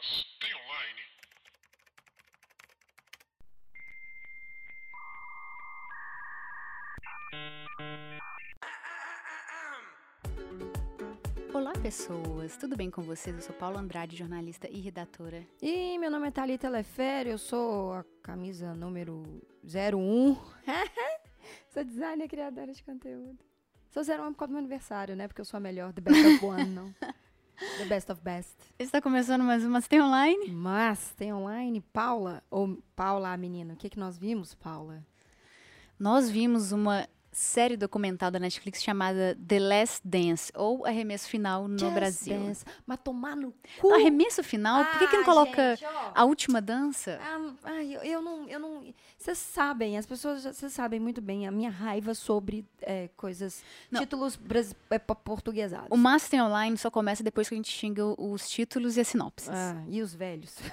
Mas tem online? Olá, pessoas! Tudo bem com vocês? Eu sou Paula Andrade, jornalista e redatora. E meu nome é Thalita Lefere, eu sou a camisa número 01. sou designer e criadora de conteúdo. Sou 01 por causa do meu aniversário, né? Porque eu sou a melhor, the best of one, não. The best of best. Está começando mais uma, tem online? Mas tem online, Paula, ou Paula, a menina, o que, que nós vimos, Paula? Nós vimos uma série documental da Netflix chamada The Last Dance, ou Arremesso Final no Just Brasil. Dance. Mas tomar no cu. Arremesso Final? Por que, que não Ah, coloca gente, a última dança? Ah, ai, eu, eu não, eu não. Vocês sabem, as pessoas, vocês sabem muito bem a minha raiva sobre é, coisas, Não. títulos é, po- portuguesados. O Mas tem online só começa depois que a gente xinga os títulos e as sinopses. Ah, e os velhos?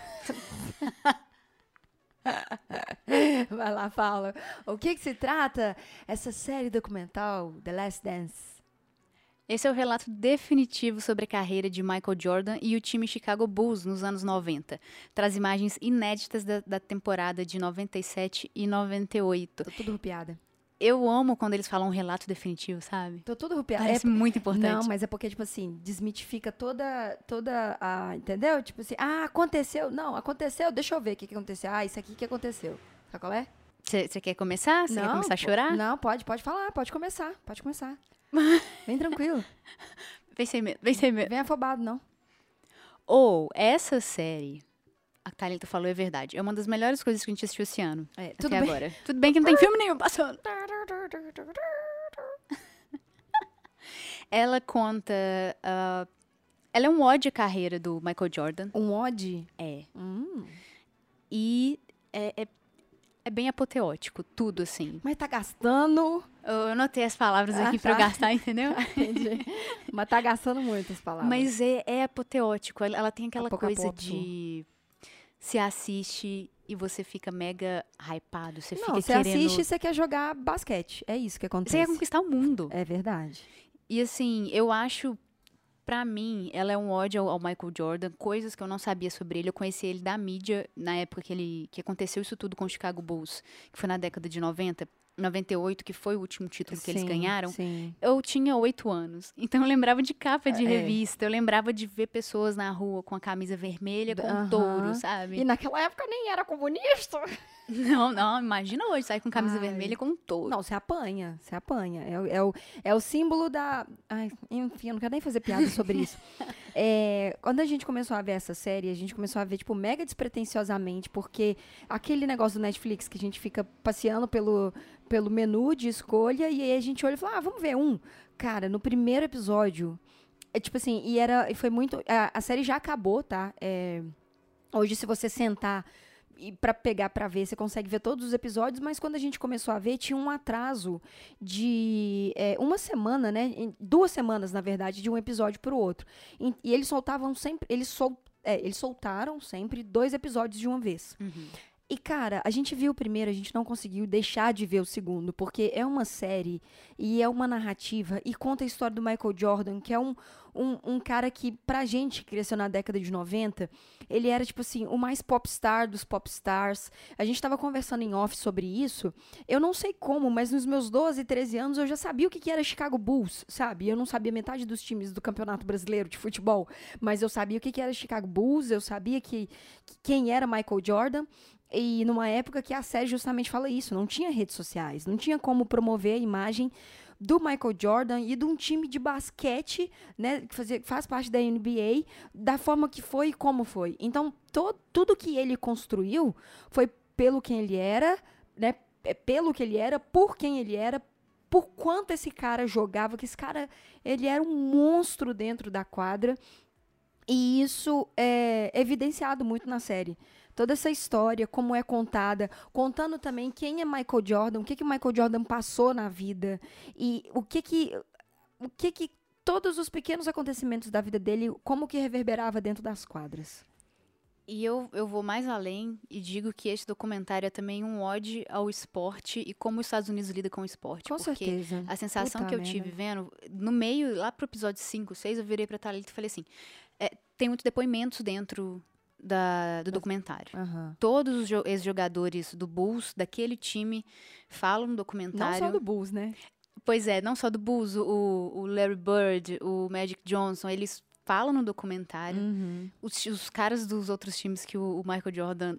Vai lá, fala. O que, que se trata essa série documental, The Last Dance? Esse é o relato definitivo sobre a carreira de Michael Jordan e o time Chicago Bulls nos anos 90. Traz imagens inéditas da, da temporada de 97 e 98. Tô tudo rupiada. Eu amo quando eles falam um relato definitivo, sabe? Tô tudo rupiada. Parece É- muito importante. Não, mas é porque, tipo assim, desmitifica toda, toda a. Entendeu? Tipo assim, ah, aconteceu. Não, aconteceu, deixa eu ver o que, que aconteceu. Ah, isso aqui que aconteceu. Sabe qual é? Você quer começar? Você quer começar a chorar? Não, pode, pode falar, pode começar, pode começar. Vem tranquilo, Vem sem medo, vem sem medo. vem afobado, não. Ou, essa série, a Thalita falou é verdade, é uma das melhores coisas que a gente assistiu esse ano. É, até tudo bem. agora. Tudo bem que não tem filme nenhum passando. Ela conta... ah, ela é um ódio à carreira do Michael Jordan. Um odd. É. Hum, E é, é, é bem apoteótico, tudo assim. mas tá gastando. Eu anotei as palavras Ah, aqui tá. gastar, entendeu? Entendi. mas tá gastando muitas palavras. Mas é, é apoteótico. Ela, tem aquela pouco a coisa de. Se assiste e você fica mega hypado. Você não, fica você querendo. assiste e você quer jogar basquete. É isso que Você acontece. quer conquistar o mundo. É verdade. E assim, eu acho. Pra mim, ela é um ódio ao, Michael Jordan, coisas que eu não sabia sobre ele. Eu conheci ele da mídia na época que ele que aconteceu isso tudo com o Chicago Bulls, que foi na década de 90, 98, que foi o último título que eles Sim, ganharam. Sim. Eu tinha oito anos, então eu lembrava de capa de É. revista, eu lembrava de ver pessoas na rua com a camisa vermelha com um Aham. touro, sabe? E naquela época nem era comunista. Não, não, imagina hoje sair com camisa Ai. vermelha com um touro. Não, você apanha, você apanha. É, o- é, o, é o símbolo da. Ai, enfim, eu não quero nem fazer piada sobre isso. É, quando a gente começou a ver essa série, a gente começou a ver, tipo, mega despretensiosamente, porque aquele negócio do Netflix que a gente fica passeando pelo, pelo menu de escolha e aí a gente olha e fala, ah, vamos ver um. Cara, no primeiro episódio. É tipo assim, e era. E foi muito. A, a série já acabou, tá? É, hoje, se você sentar e para pegar pra ver, você consegue ver todos os episódios, mas quando a gente começou a ver, tinha um atraso de é, uma semana, né? Duas semanas, na verdade, de um episódio pro outro. E, e eles soltavam sempre. Eles, sol, é, eles soltaram sempre dois episódios de uma vez. Uhum. E, cara, a gente viu o primeiro, a gente não conseguiu deixar de ver o segundo, porque é uma série e é uma narrativa e conta a história do Michael Jordan, que é um, um, um cara que, pra gente cresceu na década de 90, ele era, tipo assim, o mais popstar dos popstars. A gente tava conversando em off sobre isso. Eu não sei como, mas nos meus 12, 13 anos eu já sabia o que que era Chicago Bulls, sabe? Eu não sabia metade dos times do Campeonato Brasileiro de Futebol, mas eu sabia o que que era Chicago Bulls, eu sabia que, que quem era Michael Jordan. E numa época que a série justamente fala isso, não tinha redes sociais, não tinha como promover a imagem do Michael Jordan e de um time de basquete, né, que faz parte da NBA, da forma que foi e como foi. Então, to, tudo que ele construiu foi pelo quem ele era, né, é pelo que ele era, por quem ele era, por quanto esse cara jogava, que esse cara, ele era um monstro dentro da quadra. E isso é evidenciado muito na série. Toda essa história, como é contada, contando também quem é Michael Jordan, o que que Michael Jordan passou na vida e o que que o que que todos os pequenos acontecimentos da vida dele, como que reverberava dentro das quadras. E eu, eu vou mais além e digo que esse documentário é também um ode ao esporte e como os Estados Unidos lida com o esporte. Com porque certeza. a sensação Puta que eu merda. tive vendo, no meio, lá pro episódio 5, 6, eu virei pra Thalita e falei assim: é, tem muitos depoimentos dentro da- do documentário. Aham. Todos os jo- ex-jogadores do Bulls, daquele time, falam no Não documentário. só do Bulls, né? Pois é, não só do Bulls, o, o Larry Bird, o Magic Johnson, eles falam no documentário. Uhum. Os, os caras dos outros times que o, o Michael Jordan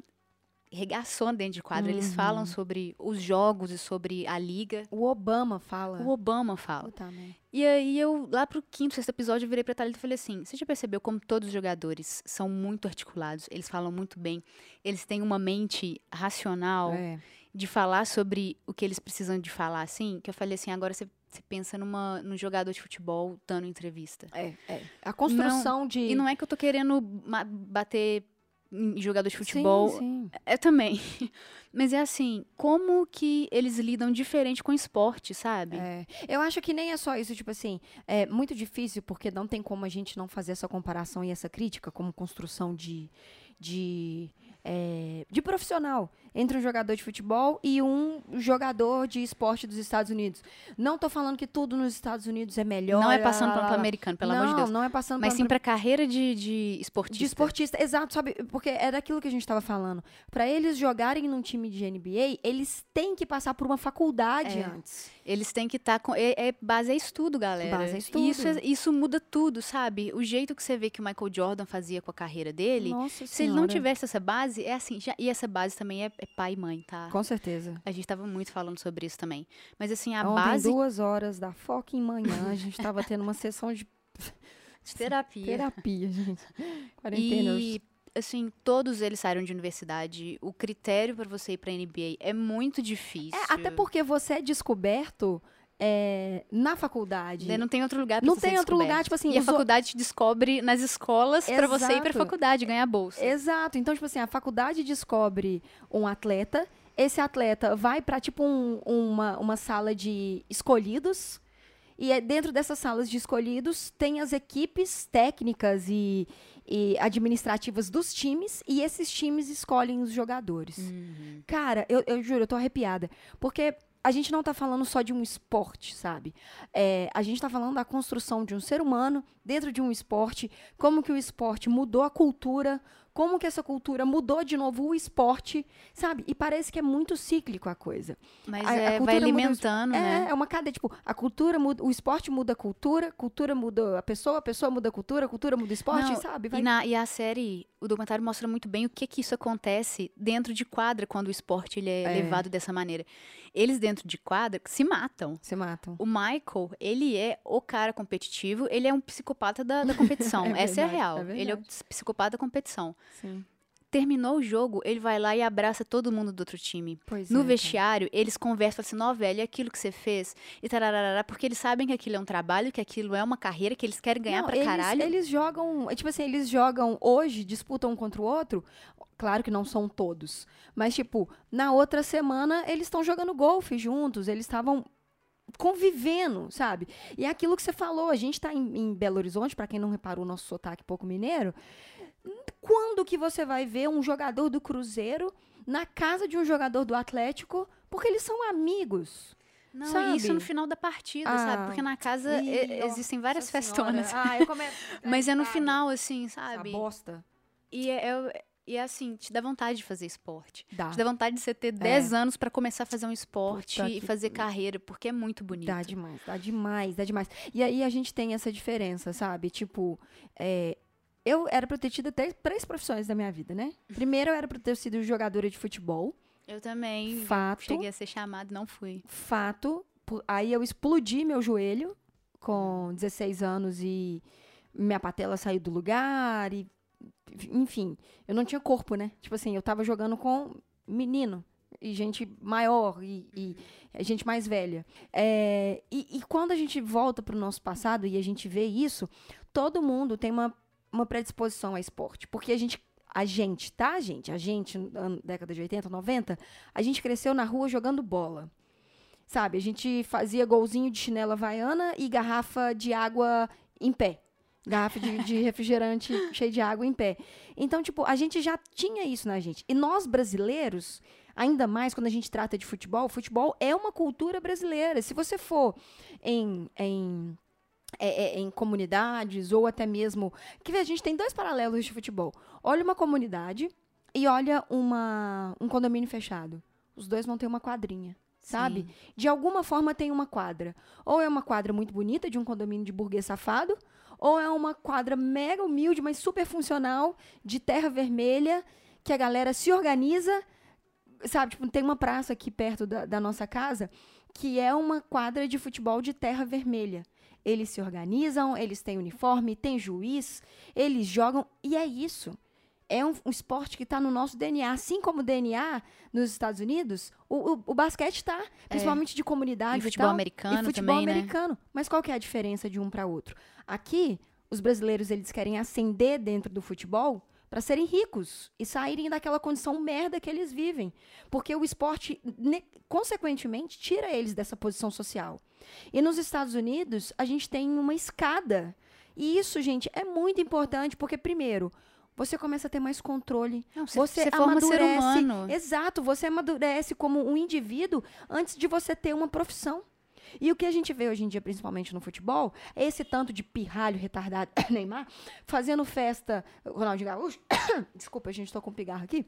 regaçou dentro de quadra, eles Uhum. falam sobre os jogos e sobre a liga. O Obama fala. O Obama fala. Puta. E aí eu, lá pro quinto, sexto episódio, eu virei pra Thalita e falei assim, você já percebeu como todos os jogadores são muito articulados, eles falam muito bem, eles têm uma mente racional É. de falar sobre o que eles precisam de falar, assim, que eu falei assim, agora você, você pensa numa, num jogador de futebol dando entrevista. É, é. A construção de. E não é que eu tô querendo bater em jogador de futebol, Sim, sim. é também. Mas é assim, como que eles lidam diferente com o esporte, sabe? É, eu acho que nem é só isso, tipo assim, é muito difícil porque não tem como a gente não fazer essa comparação e essa crítica como construção de, de, é, de profissional entre um jogador de futebol e um jogador de esporte dos Estados Unidos. Não tô falando que tudo nos Estados Unidos é melhor. não é passando pano lá. americano, pelo não, amor de Deus. Não é passando Mas sim pra carreira de, de esportista. de esportista, exato, sabe? Porque é daquilo que a gente estava falando. Pra eles jogarem num time de NBA, eles têm que passar por uma faculdade É. antes. Eles têm que estar com. É, é base é estudo, galera. Base é E estudo. Isso, é- isso muda tudo, sabe? O jeito que você vê que o Michael Jordan fazia com a carreira dele. Nossa Se ele não tivesse essa base, é assim. já- e essa base também é, é pai e mãe, tá? Com certeza. A gente tava muito falando sobre isso também. Mas assim, a Ontem, base duas horas da fucking manhã, a gente tava tendo uma sessão de de terapia. terapia, gente. Quarentena. E assim, todos eles saíram de universidade. O critério pra você ir pra NBA é muito difícil. É, até porque você é descoberto é, na faculdade. Não tem outro lugar pra Não você tem outro lugar, tipo assim, E a os o- faculdade te descobre nas escolas pra você ir pra faculdade ganhar bolsa. Exato. Então, tipo assim, a faculdade descobre um atleta, esse atleta vai pra, tipo, um- uma, uma sala de escolhidos. E é dentro dessas salas de escolhidos tem as equipes técnicas e, e administrativas dos times, e esses times escolhem os jogadores. Uhum. Cara, eu, eu juro, eu tô arrepiada. Porque a gente não tá falando só de um esporte, sabe? É, a gente tá falando da construção de um ser humano dentro de um esporte, como que o esporte mudou a cultura, como que essa cultura mudou de novo o esporte, sabe? E parece que é muito cíclico a coisa. Mas A- a é, vai cultura muda alimentando, É, né? é uma cadeia, tipo, a cultura muda, o esporte muda a cultura, cultura muda a pessoa, a pessoa muda a cultura, a cultura muda o esporte, Não, sabe? E, Vai- na- e a série, o documentário mostra muito bem o que que isso acontece dentro de quadra quando o esporte ele é, É. levado dessa maneira. Eles dentro de quadra se matam. Se matam. O Michael, ele é o cara competitivo, ele é um psicopata da, da competição. É Essa é a verdade, real. é ele é o verdade. psicopata da competição. Sim. Terminou o jogo, ele vai lá e abraça todo mundo do outro time. Pois No é, cara. vestiário, eles conversam assim, não, velho, é aquilo que você fez, e tararará, porque eles sabem que aquilo é um trabalho, que aquilo é uma carreira, que eles querem ganhar Não, pra eles, caralho. Eles jogam, é tipo assim, eles jogam hoje, disputam um contra o outro. Claro que não são todos, mas tipo, na outra semana eles estão jogando golfe juntos, eles estavam convivendo, sabe? E é aquilo que você falou, a gente tá em, em Belo Horizonte, pra quem não reparou o nosso sotaque pouco mineiro, quando que você vai ver um jogador do Cruzeiro na casa de um jogador do Atlético, porque eles são amigos. Não, sabe? isso no final da partida, Ah, sabe? Porque na casa e- existem várias festonas. Ah, eu começo. Mas é no final, assim, Essa sabe? bosta. E é, é- e é assim, te dá vontade de fazer esporte. Dá. Te dá vontade de você ter 10 anos pra começar a fazer um esporte É. Puta e que- fazer carreira, porque é muito bonito. Dá demais, dá demais, dá demais. E aí a gente tem essa diferença, sabe? Tipo, é, eu era pra eu ter tido três, três profissões da minha vida, né? Primeiro eu era pra ter sido jogadora de futebol. Eu também Fato. cheguei a ser chamado, não fui. Fato. Aí eu explodi meu joelho com 16 anos e minha patela saiu do lugar e enfim, eu não tinha corpo, né? Tipo assim, eu tava jogando com menino e gente maior e, e gente mais velha. É, e, e quando a gente volta pro nosso passado e a gente vê isso, todo mundo tem uma, uma predisposição a esporte, porque a gente a gente, tá, gente? A gente, na década de 80, 90, a gente cresceu na rua jogando bola. Sabe, a gente fazia golzinho de chinela havaiana e garrafa de água em pé. Garrafa de, de refrigerante cheia de água em pé. Então, tipo, a gente já tinha isso na gente. E nós, brasileiros, ainda mais quando a gente trata de futebol, futebol é uma cultura brasileira. Se você for em, em é, é, em comunidades ou até mesmo. Que a gente tem dois paralelos de futebol. Olha uma comunidade e olha uma, um condomínio fechado. Os dois vão ter uma quadrinha. Sabe? Sim. De alguma forma tem uma quadra. Ou é uma quadra muito bonita de um condomínio de burguês safado, ou é uma quadra mega humilde, mas super funcional, de terra vermelha, que a galera se organiza. Sabe, tipo, tem uma praça aqui perto da, da nossa casa que é uma quadra de futebol de terra vermelha. Eles se organizam, eles têm uniforme, tem juiz, eles jogam, e é isso. É um, um esporte que está no nosso DNA. Assim como o DNA nos Estados Unidos, o, o, o basquete está, principalmente de comunidade E futebol tal, americano e futebol também, né? americano. Mas qual que é a diferença de um para outro? Aqui, os brasileiros eles querem ascender dentro do futebol para serem ricos e saírem daquela condição merda que eles vivem, porque o esporte consequentemente tira eles dessa posição social. E nos Estados Unidos, a gente tem uma escada. E isso, gente, é muito importante, porque primeiro, você começa a ter mais controle. Não, você, Você, você forma ser amadurece. humano. Exato, você amadurece como um indivíduo antes de você ter uma profissão. E o que a gente vê hoje em dia, principalmente no futebol, é esse tanto de pirralho retardado Neymar fazendo festa. Ronaldinho Gaúcho. Desculpa, a gente tô com pigarro aqui.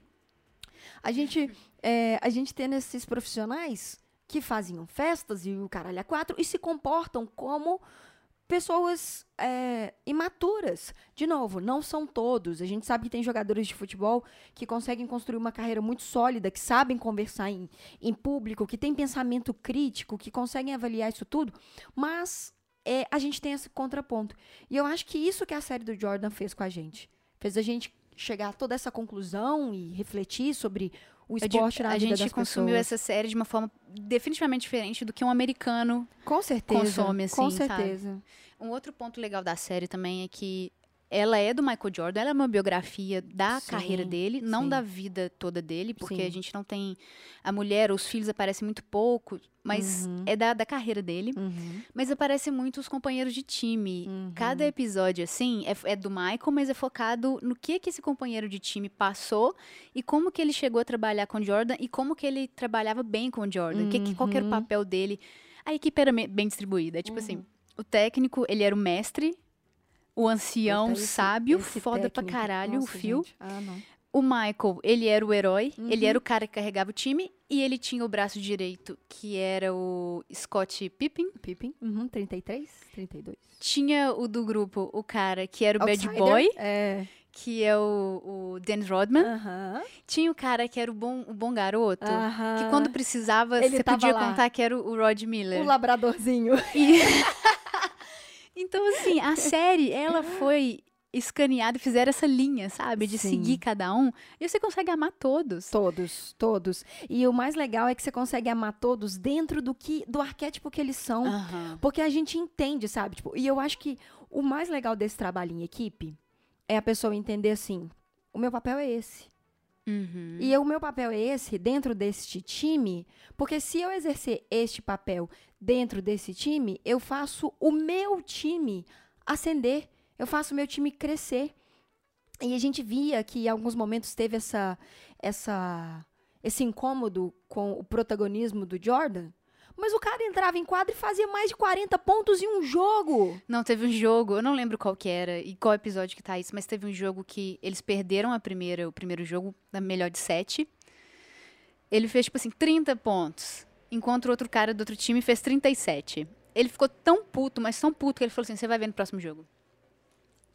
A gente, é, a gente tendo esses profissionais que faziam festas e o caralho a quatro e se comportam como pessoas é, imaturas. De novo, não são todos. A gente sabe que tem jogadores de futebol que conseguem construir uma carreira muito sólida, que sabem conversar em, em público, que têm pensamento crítico, que conseguem avaliar isso tudo, mas é, a gente tem esse contraponto. E eu acho que isso que a série do Jordan fez com a gente. Fez a gente chegar a toda essa conclusão e refletir sobre o digo, esporte na a vida gente consumiu pessoas. essa série de uma forma definitivamente diferente do que um americano Com certeza. consome, assim, Com sabe? certeza. Um outro ponto legal da série também é que ela é do Michael Jordan, ela é uma biografia da Sim, carreira dele, não sim. da vida toda dele, porque Sim. a gente não tem. A mulher, os filhos aparecem muito pouco, mas Uhum. é da, da carreira dele. Uhum. Mas aparecem muito os companheiros de time. Uhum. Cada episódio, assim, é, é do Michael, mas é focado no que que esse companheiro de time passou e como que ele chegou a trabalhar com o Jordan e como que ele trabalhava bem com o Jordan. Que, que, qual era o Uhum. papel dele. A equipe era bem distribuída. É tipo assim, o técnico, ele era o mestre, o ancião, esse- sábio, esse foda pra técnico, caralho, nossa, o fio. gente. Ah. O Michael, ele era o herói, ele Uhum. era o cara que carregava o time e ele tinha o braço direito, que era o Scott Pippen. Pippin. Uhum, 33, 32. Tinha o do grupo, o cara que era o bad Outsider. boy, É. que é o, o Dennis Rodman. Aham. Tinha o cara que era o bom, o bom garoto, Aham. que quando precisava, Ele você podia lá. contar que era o o Rod Miller. O labradorzinho. E- então, assim, a série, ela foi escaneada e fizeram essa linha, sabe? De Sim. seguir cada um. E você consegue amar todos. Todos, todos. E o mais legal é que você consegue amar todos dentro do que do arquétipo que eles são. Aham. Porque a gente entende, sabe? Tipo, e eu acho que o mais legal desse trabalho em equipe é a pessoa entender assim: o meu papel é esse. Uhum. E o meu papel é esse dentro deste time, porque se eu exercer este papel dentro desse time, eu faço o meu time ascender, eu faço o meu time crescer. E a gente via que em alguns momentos teve essa, essa, esse incômodo com o protagonismo do Jordan, mas o cara entrava em quadra e fazia mais de 40 pontos em um jogo. Não, teve um jogo, eu não lembro qual que era e qual episódio que tá isso, mas teve um jogo que eles perderam a primeira, o primeiro jogo, na melhor de sete. Ele fez, tipo assim, 30 pontos. Enquanto o outro cara do outro time fez 37. Ele ficou tão puto, mas tão puto, que ele falou assim: você vai ver no próximo jogo.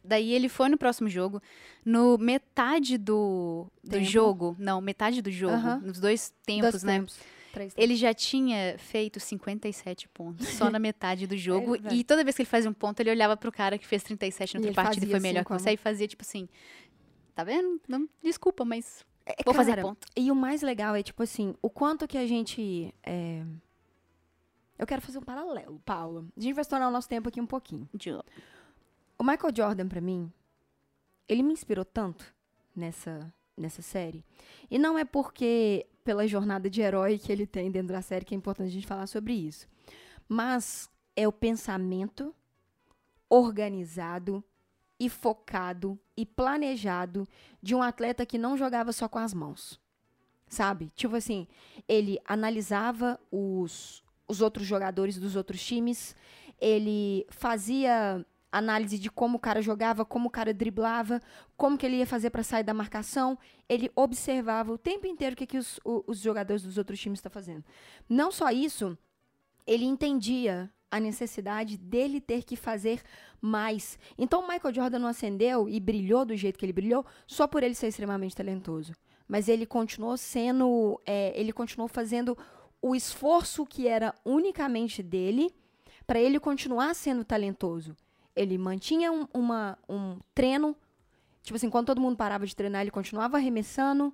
Daí ele foi no próximo jogo. No metade do, do Tempo. jogo, não, metade do jogo, nos dois tempos, Dois né? tempos. Tempos. Ele já tinha feito 57 pontos, só na metade do jogo. É, e toda vez que ele fazia um ponto, ele olhava pro cara que fez 37 na outra partida e foi assim melhor com que você. E fazia tipo assim: tá vendo? Não, desculpa, mas É, vou fazer cara, ponto. E o mais legal é, tipo assim, o quanto que a gente. é, Eu quero fazer um paralelo, Paula. A gente vai estourar o nosso tempo aqui um pouquinho. De- O Michael Jordan, pra mim, ele me inspirou tanto nessa, nessa série. E não é porque pela jornada de herói que ele tem dentro da série que é importante a gente falar sobre isso. Mas é o pensamento organizado e focado e planejado de um atleta que não jogava só com as mãos. Sabe? Tipo assim, ele analisava os, os outros jogadores dos outros times, ele fazia análise de como o cara jogava, como o cara driblava, como que ele ia fazer para sair da marcação. Ele observava o tempo inteiro o que, que os, os jogadores dos outros times estão fazendo. Não só isso, ele entendia a necessidade dele ter que fazer mais. Então o Michael Jordan não acendeu e brilhou do jeito que ele brilhou só por ele ser extremamente talentoso. Mas ele continuou sendo, é, ele continuou fazendo o esforço que era unicamente dele para ele continuar sendo talentoso. Ele mantinha um, uma, um treino, tipo assim, quando todo mundo parava de treinar, ele continuava arremessando.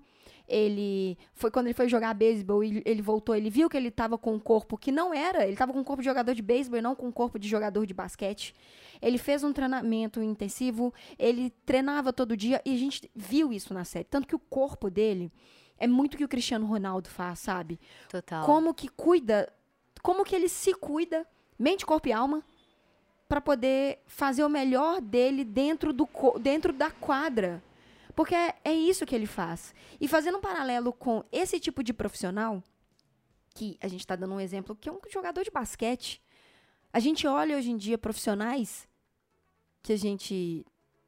Ele foi quando ele foi jogar beisebol, ele, ele voltou, ele viu que ele estava com um corpo que não era, ele estava com um corpo de jogador de beisebol e não com um corpo de jogador de basquete. Ele fez um treinamento intensivo, ele treinava todo dia e a gente viu isso na série, tanto que o corpo dele é muito o que o Cristiano Ronaldo faz, sabe? Total. Como que cuida, como que ele se cuida, mente, corpo e alma, para poder fazer o melhor dele dentro, do, dentro da quadra. Porque é, é isso que ele faz. E fazendo um paralelo com esse tipo de profissional, que a gente está dando um exemplo, que é um jogador de basquete. A gente olha hoje em dia profissionais que a gente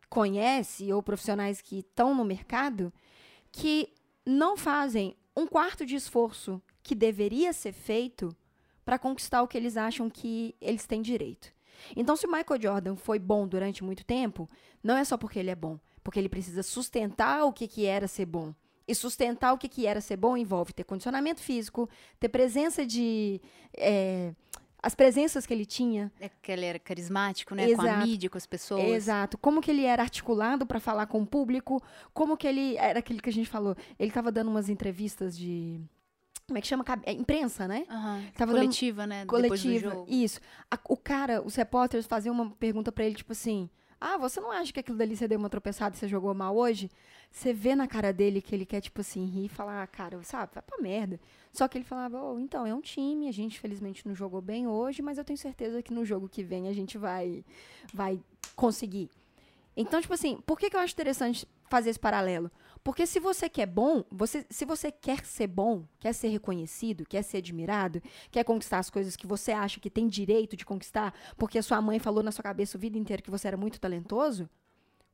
conhece ou profissionais que estão no mercado que não fazem um quarto de esforço que deveria ser feito para conquistar o que eles acham que eles têm direito. Então, se o Michael Jordan foi bom durante muito tempo, não é só porque ele é bom, porque ele precisa sustentar o que, que era ser bom. E sustentar o que, que era ser bom envolve ter condicionamento físico, ter presença de. É, as presenças que ele tinha. É que ele era carismático, né? Exato. Com a mídia, com as pessoas. Exato. Como que ele era articulado para falar com o público, como que ele. Era aquele que a gente falou. Ele estava dando umas entrevistas de. Como é que chama? É, imprensa, né? Uhum. Tava coletiva, dando... né? Coletiva. Isso. A, o cara, os repórteres faziam uma pergunta para ele, tipo assim. Ah, você não acha que aquilo dali você deu uma tropeçada e você jogou mal hoje? Você vê na cara dele que ele quer, tipo assim, rir e falar, ah, cara, sabe, vai pra merda. Só que ele falava, oh, então, é um time, a gente felizmente não jogou bem hoje, mas eu tenho certeza que no jogo que vem a gente vai, vai conseguir. Então, tipo assim, por que, que eu acho interessante fazer esse paralelo? Porque se você quer bom, você, se você quer ser bom, quer ser reconhecido, quer ser admirado, quer conquistar as coisas que você acha que tem direito de conquistar, porque a sua mãe falou na sua cabeça a vida inteira que você era muito talentoso,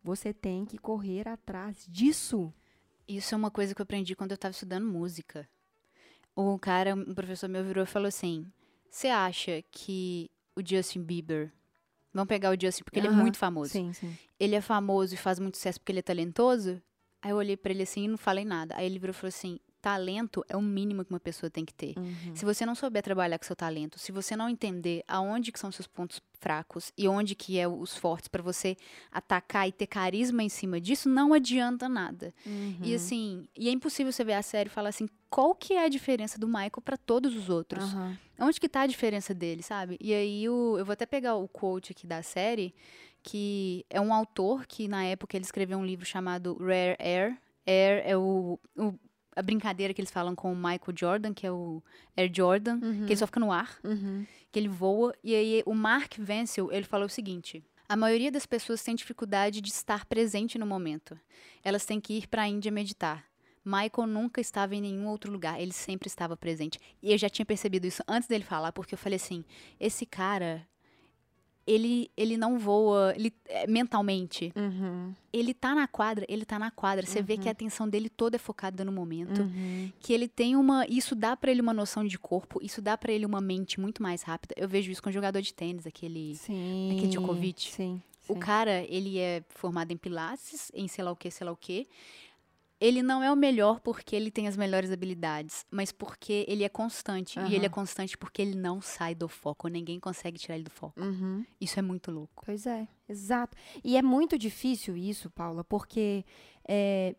você tem que correr atrás disso. Isso é uma coisa que eu aprendi quando eu estava estudando música. O cara, um professor meu virou e falou assim: Você acha que o Justin Bieber. Vamos pegar o Justin, porque uh -huh. ele é muito famoso. Sim, sim. Ele é famoso e faz muito sucesso porque ele é talentoso? Aí eu olhei para ele assim e não falei nada. Aí ele virou e falou assim: talento é o mínimo que uma pessoa tem que ter. Uhum. Se você não souber trabalhar com seu talento, se você não entender aonde que são seus pontos fracos e onde que é os fortes para você atacar e ter carisma em cima disso, não adianta nada. Uhum. E assim, e é impossível você ver a série e falar assim, qual que é a diferença do Michael para todos os outros? Uhum. Onde que tá a diferença dele, sabe? E aí o, eu vou até pegar o quote aqui da série, que é um autor que na época ele escreveu um livro chamado Rare Air. Air é o, o a brincadeira que eles falam com o Michael Jordan, que é o Air Jordan, uhum. que ele só fica no ar, uhum. que ele voa. E aí o Mark Vencel, ele falou o seguinte: a maioria das pessoas tem dificuldade de estar presente no momento. Elas têm que ir para a Índia meditar. Michael nunca estava em nenhum outro lugar, ele sempre estava presente. E eu já tinha percebido isso antes dele falar, porque eu falei assim: esse cara, ele, ele não voa ele, é, mentalmente. Uhum. Ele tá na quadra, ele tá na quadra. Você uhum. vê que a uhum. atenção dele toda é focada no momento. Uhum. Que ele tem uma. Isso dá para ele uma noção de corpo, isso dá para ele uma mente muito mais rápida. Eu vejo isso com o jogador de tênis, aquele. Sim. Aquele Djokovic. Sim. O cara, ele é formado em Pilates, em sei lá o que, sei lá o que ele não é o melhor porque ele tem as melhores habilidades, mas porque ele é constante. Uhum. E ele é constante porque ele não sai do foco. Ninguém consegue tirar ele do foco. Uhum. Isso é muito louco. Pois é, exato. E é muito difícil isso, Paula, porque é,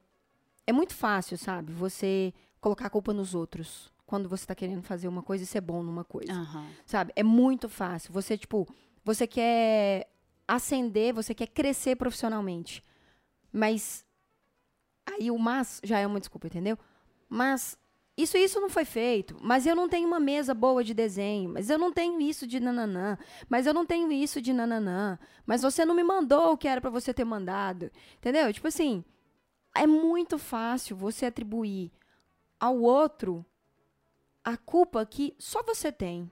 é muito fácil, sabe? Você colocar a culpa nos outros quando você tá querendo fazer uma coisa e ser bom numa coisa. Uhum. Sabe? É muito fácil. Você, tipo, você quer ascender, você quer crescer profissionalmente. Mas Aí o mas já é uma desculpa, entendeu? Mas isso isso não foi feito. Mas eu não tenho uma mesa boa de desenho. Mas eu não tenho isso de nananã. Mas eu não tenho isso de nananã. Mas você não me mandou o que era para você ter mandado. Entendeu? Tipo assim, é muito fácil você atribuir ao outro a culpa que só você tem.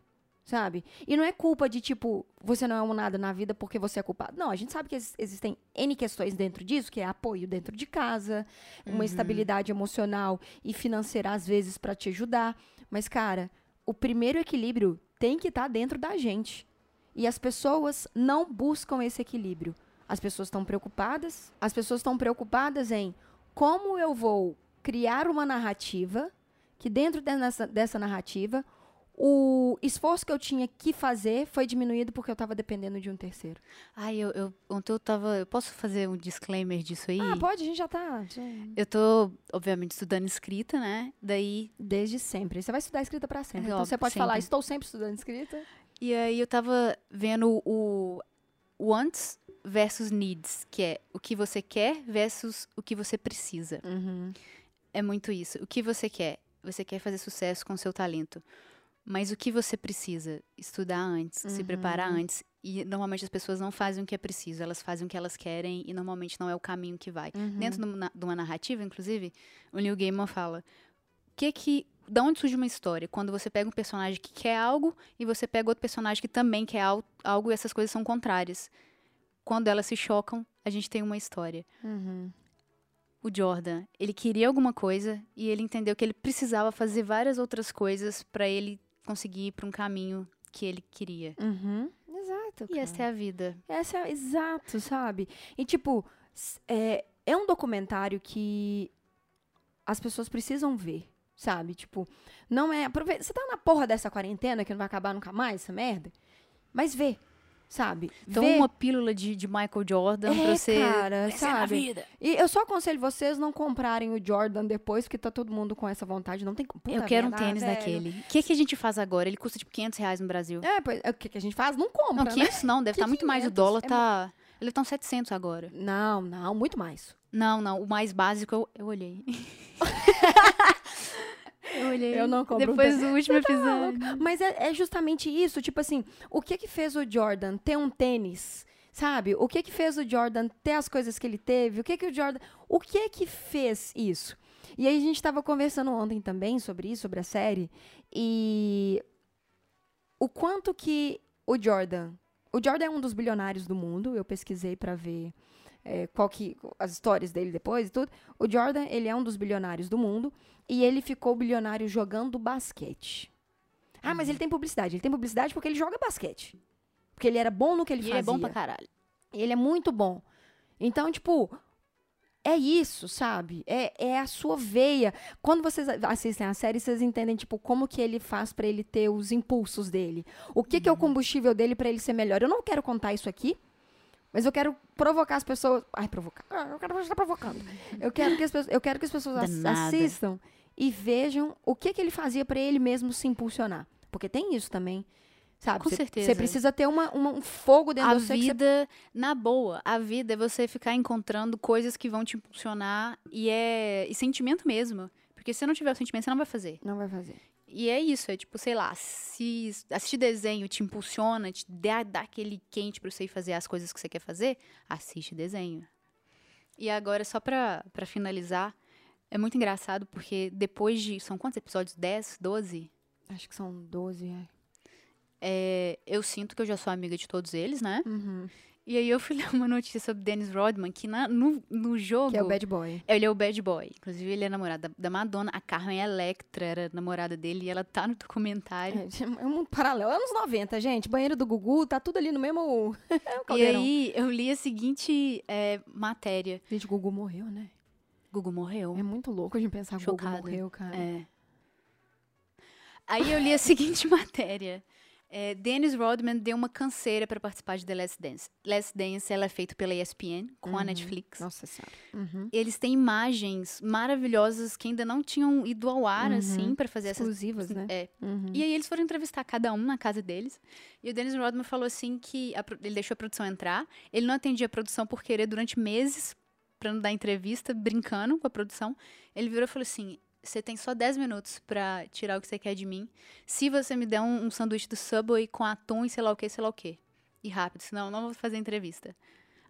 Sabe? E não é culpa de, tipo, você não é um nada na vida porque você é culpado. Não, a gente sabe que ex- existem N questões dentro disso, que é apoio dentro de casa, uma estabilidade emocional e financeira, às vezes, pra te ajudar. Mas, cara, o primeiro equilíbrio tem que estar dentro da gente. E as pessoas não buscam esse equilíbrio. As pessoas estão preocupadas, as pessoas estão preocupadas em como eu vou criar uma narrativa que dentro dessa, dessa narrativa o esforço que eu tinha que fazer foi diminuído porque eu estava dependendo de um terceiro. Ai, eu, eu, ontem eu tava. Eu posso fazer um disclaimer disso aí? Ah, pode, a gente já tá. já- Eu tô, obviamente, estudando escrita, né? Daí. Desde sempre. Você vai estudar escrita para sempre. É então óbvio, você pode falar, sempre. estou sempre estudando escrita. E aí eu tava vendo o wants versus needs, que é o que você quer versus o que você precisa. Uhum. É muito isso. O que você quer? Você quer fazer sucesso com seu talento. Mas o que você precisa? Estudar antes, se preparar antes. E normalmente as pessoas não fazem o que é preciso, elas fazem o que elas querem e normalmente não é o caminho que vai. Dentro de uma- narrativa, inclusive, o Neil Gaiman fala: o que que. Da onde surge uma história? Quando você pega um personagem que quer algo e você pega outro personagem que também quer al- algo e essas coisas são contrárias. Quando elas se chocam, a gente tem uma história. Uhum. O Jordan, ele queria alguma coisa e ele entendeu que ele precisava fazer várias outras coisas para ele conseguir ir para um caminho que ele queria. Uhum. Exato. E cara. essa é a vida. Essa é exato, sabe? E tipo, é, é um documentário que as pessoas precisam ver, sabe? Tipo, não é. Você tá na porra dessa quarentena que não vai acabar nunca mais, essa merda? Mas vê, sabe? Então, vê. uma pílula de, de Michael Jordan É, pra você cara, na sabe? E eu só aconselho vocês não comprarem o Jordan depois, porque tá todo mundo com essa vontade. Não tem como. Eu Puta quero um tênis velho. daquele. O que, que a gente faz agora? Ele custa tipo 500 reais no Brasil. É, pois, é, o que, que a gente faz? Não compra, não, né? 500 não, deve estar muito mais. O 500? dólar É tá. Ele tá uns 700 agora. Não, não, muito mais. Não, não. O mais básico eu, eu olhei. eu olhei. Eu não compro Depois do último Tá episódio. louco. Mas é, é justamente isso, tipo assim, o que que fez o Jordan ter um tênis, sabe? O que que fez o Jordan ter as coisas que ele teve? O que que o Jordan, o que que fez isso? E aí a gente tava conversando ontem também sobre isso, sobre a série, e o quanto que o Jordan, o Jordan é um dos bilionários do mundo, eu pesquisei pra ver é, qual que as histórias dele depois e tudo. O Jordan, ele é um dos bilionários do mundo e ele ficou bilionário jogando basquete. Ah, mas ele tem publicidade. Ele tem publicidade porque ele joga basquete. Porque ele era bom no que ele E ele fazia. é bom pra caralho. Ele é muito bom. Então, tipo, é isso, sabe? É, é a sua veia. Quando vocês assistem a série, vocês entendem, tipo, como que ele faz pra ele ter os impulsos dele. O que, que é o combustível dele pra ele ser melhor. Eu não quero contar isso aqui, mas eu quero provocar as pessoas. Ai, provocar. Ah, Eu quero estar provocando. Eu quero que as pessoas, eu quero que as pessoas ass- assistam e vejam o que, que ele fazia pra ele mesmo se impulsionar. Porque tem isso também. Sabe? Com Você- certeza. Você precisa ter uma, uma- um fogo dentro A de você que você vida, na boa, a vida é você ficar encontrando coisas que vão te impulsionar e é e sentimento mesmo. Porque se você não tiver o sentimento, você não vai fazer. não vai fazer. E é isso, é tipo, sei lá, se assistir desenho te impulsiona, te dá, dá aquele quente pra você ir fazer as coisas que você quer fazer, assiste desenho. E agora, só pra, pra finalizar, é muito engraçado porque depois de. São quantos episódios? 10, 12? Acho que são 12, é. É, eu sinto que eu já sou amiga de todos eles, né? Uhum. E aí eu fui ler uma notícia sobre Dennis Rodman, que na- no, no jogo. Que é o bad boy. Ele é o bad boy. Inclusive, ele é namorado da, da Madonna. A Carmen Electra era namorada dele e ela tá no documentário. É, é um paralelo. Anos 90, gente. Banheiro do Gugu, tá tudo ali no mesmo é E aí eu li a seguinte é, matéria. Gente, o Gugu morreu, né? Gugu morreu. É muito louco a gente pensar que o Gugu morreu, cara. É. Aí eu li a seguinte matéria. É, Dennis Rodman deu uma canseira para participar de The Last Dance. Last Dance ela é feita pela ESPN com a Uhum. Netflix. Nossa senhora. Uhum. Eles têm imagens maravilhosas que ainda não tinham ido ao ar, Uhum. assim, para fazer essas. Exclusivas, né? É. Uhum. E aí eles foram entrevistar cada um na casa deles. E o Dennis Rodman falou assim que a ele deixou a produção entrar. Ele não atendia a produção por querer durante meses pra não dar entrevista, brincando com a produção. Ele virou e falou assim: você tem só 10 minutos pra tirar o que você quer de mim. Se você me der um, um sanduíche do Subway com atum e sei lá o que, sei lá o que. E rápido, senão eu não vou fazer entrevista.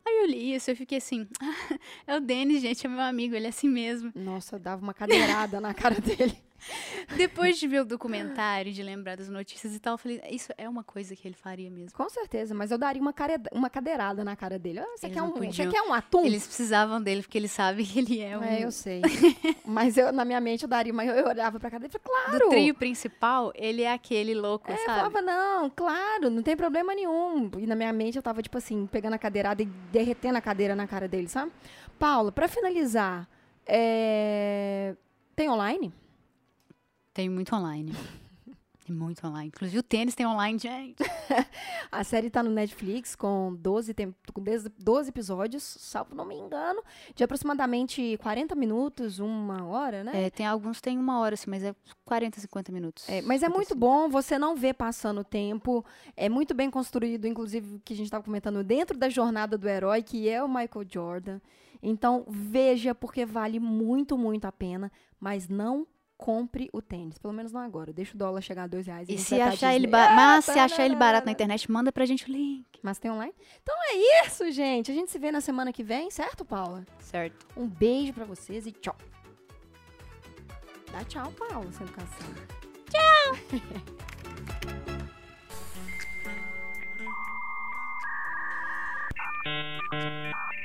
Aí eu li isso, eu fiquei assim, é o Denis, gente, é meu amigo, ele é assim mesmo. Nossa, eu dava uma cadeirada na cara dele. Depois de ver o documentário, de lembrar das notícias e tal, eu falei, isso é uma coisa que ele faria mesmo. Com certeza, mas eu daria uma, care... uma cadeirada na cara dele. Ah, você, Eles quer um... você quer um atum? Eles precisavam dele, porque eles sabem que ele é um... É, eu sei. mas eu, na minha mente eu daria uma. Eu olhava pra cara dele e falei, claro. Do trio principal, ele é aquele louco, É, eu sabe? falava, não, claro, não tem problema nenhum. E na minha mente eu tava, tipo assim, pegando a cadeirada e derretendo a cadeira na cara dele, sabe? Paula, pra finalizar, é... tem online? Tem muito online. Tem muito online. Inclusive o tênis tem online, gente. A série tá no Netflix com 12, tem, com 10 12 episódios, salvo não me engano, de aproximadamente 40 minutos, uma hora, né? É, tem alguns tem uma hora, assim, mas é 40, 50 minutos. É, mas é muito 55. bom, você não vê passando o tempo, é muito bem construído, inclusive, o que a gente estava comentando, dentro da jornada do herói, que é o Michael Jordan. Então, veja, porque vale muito, muito a pena, mas não compre o tênis, pelo menos não agora. Deixa o dólar chegar a dois reais. E gente se tá achar ele Disney. ba- Ah, mas se achar ele barato na internet, manda pra gente o link. Mas tem online? Então é isso, gente. A gente se vê na semana que vem, certo, Paula? Certo. Um beijo pra vocês e tchau. Dá tchau, Paula, sem educação. Thank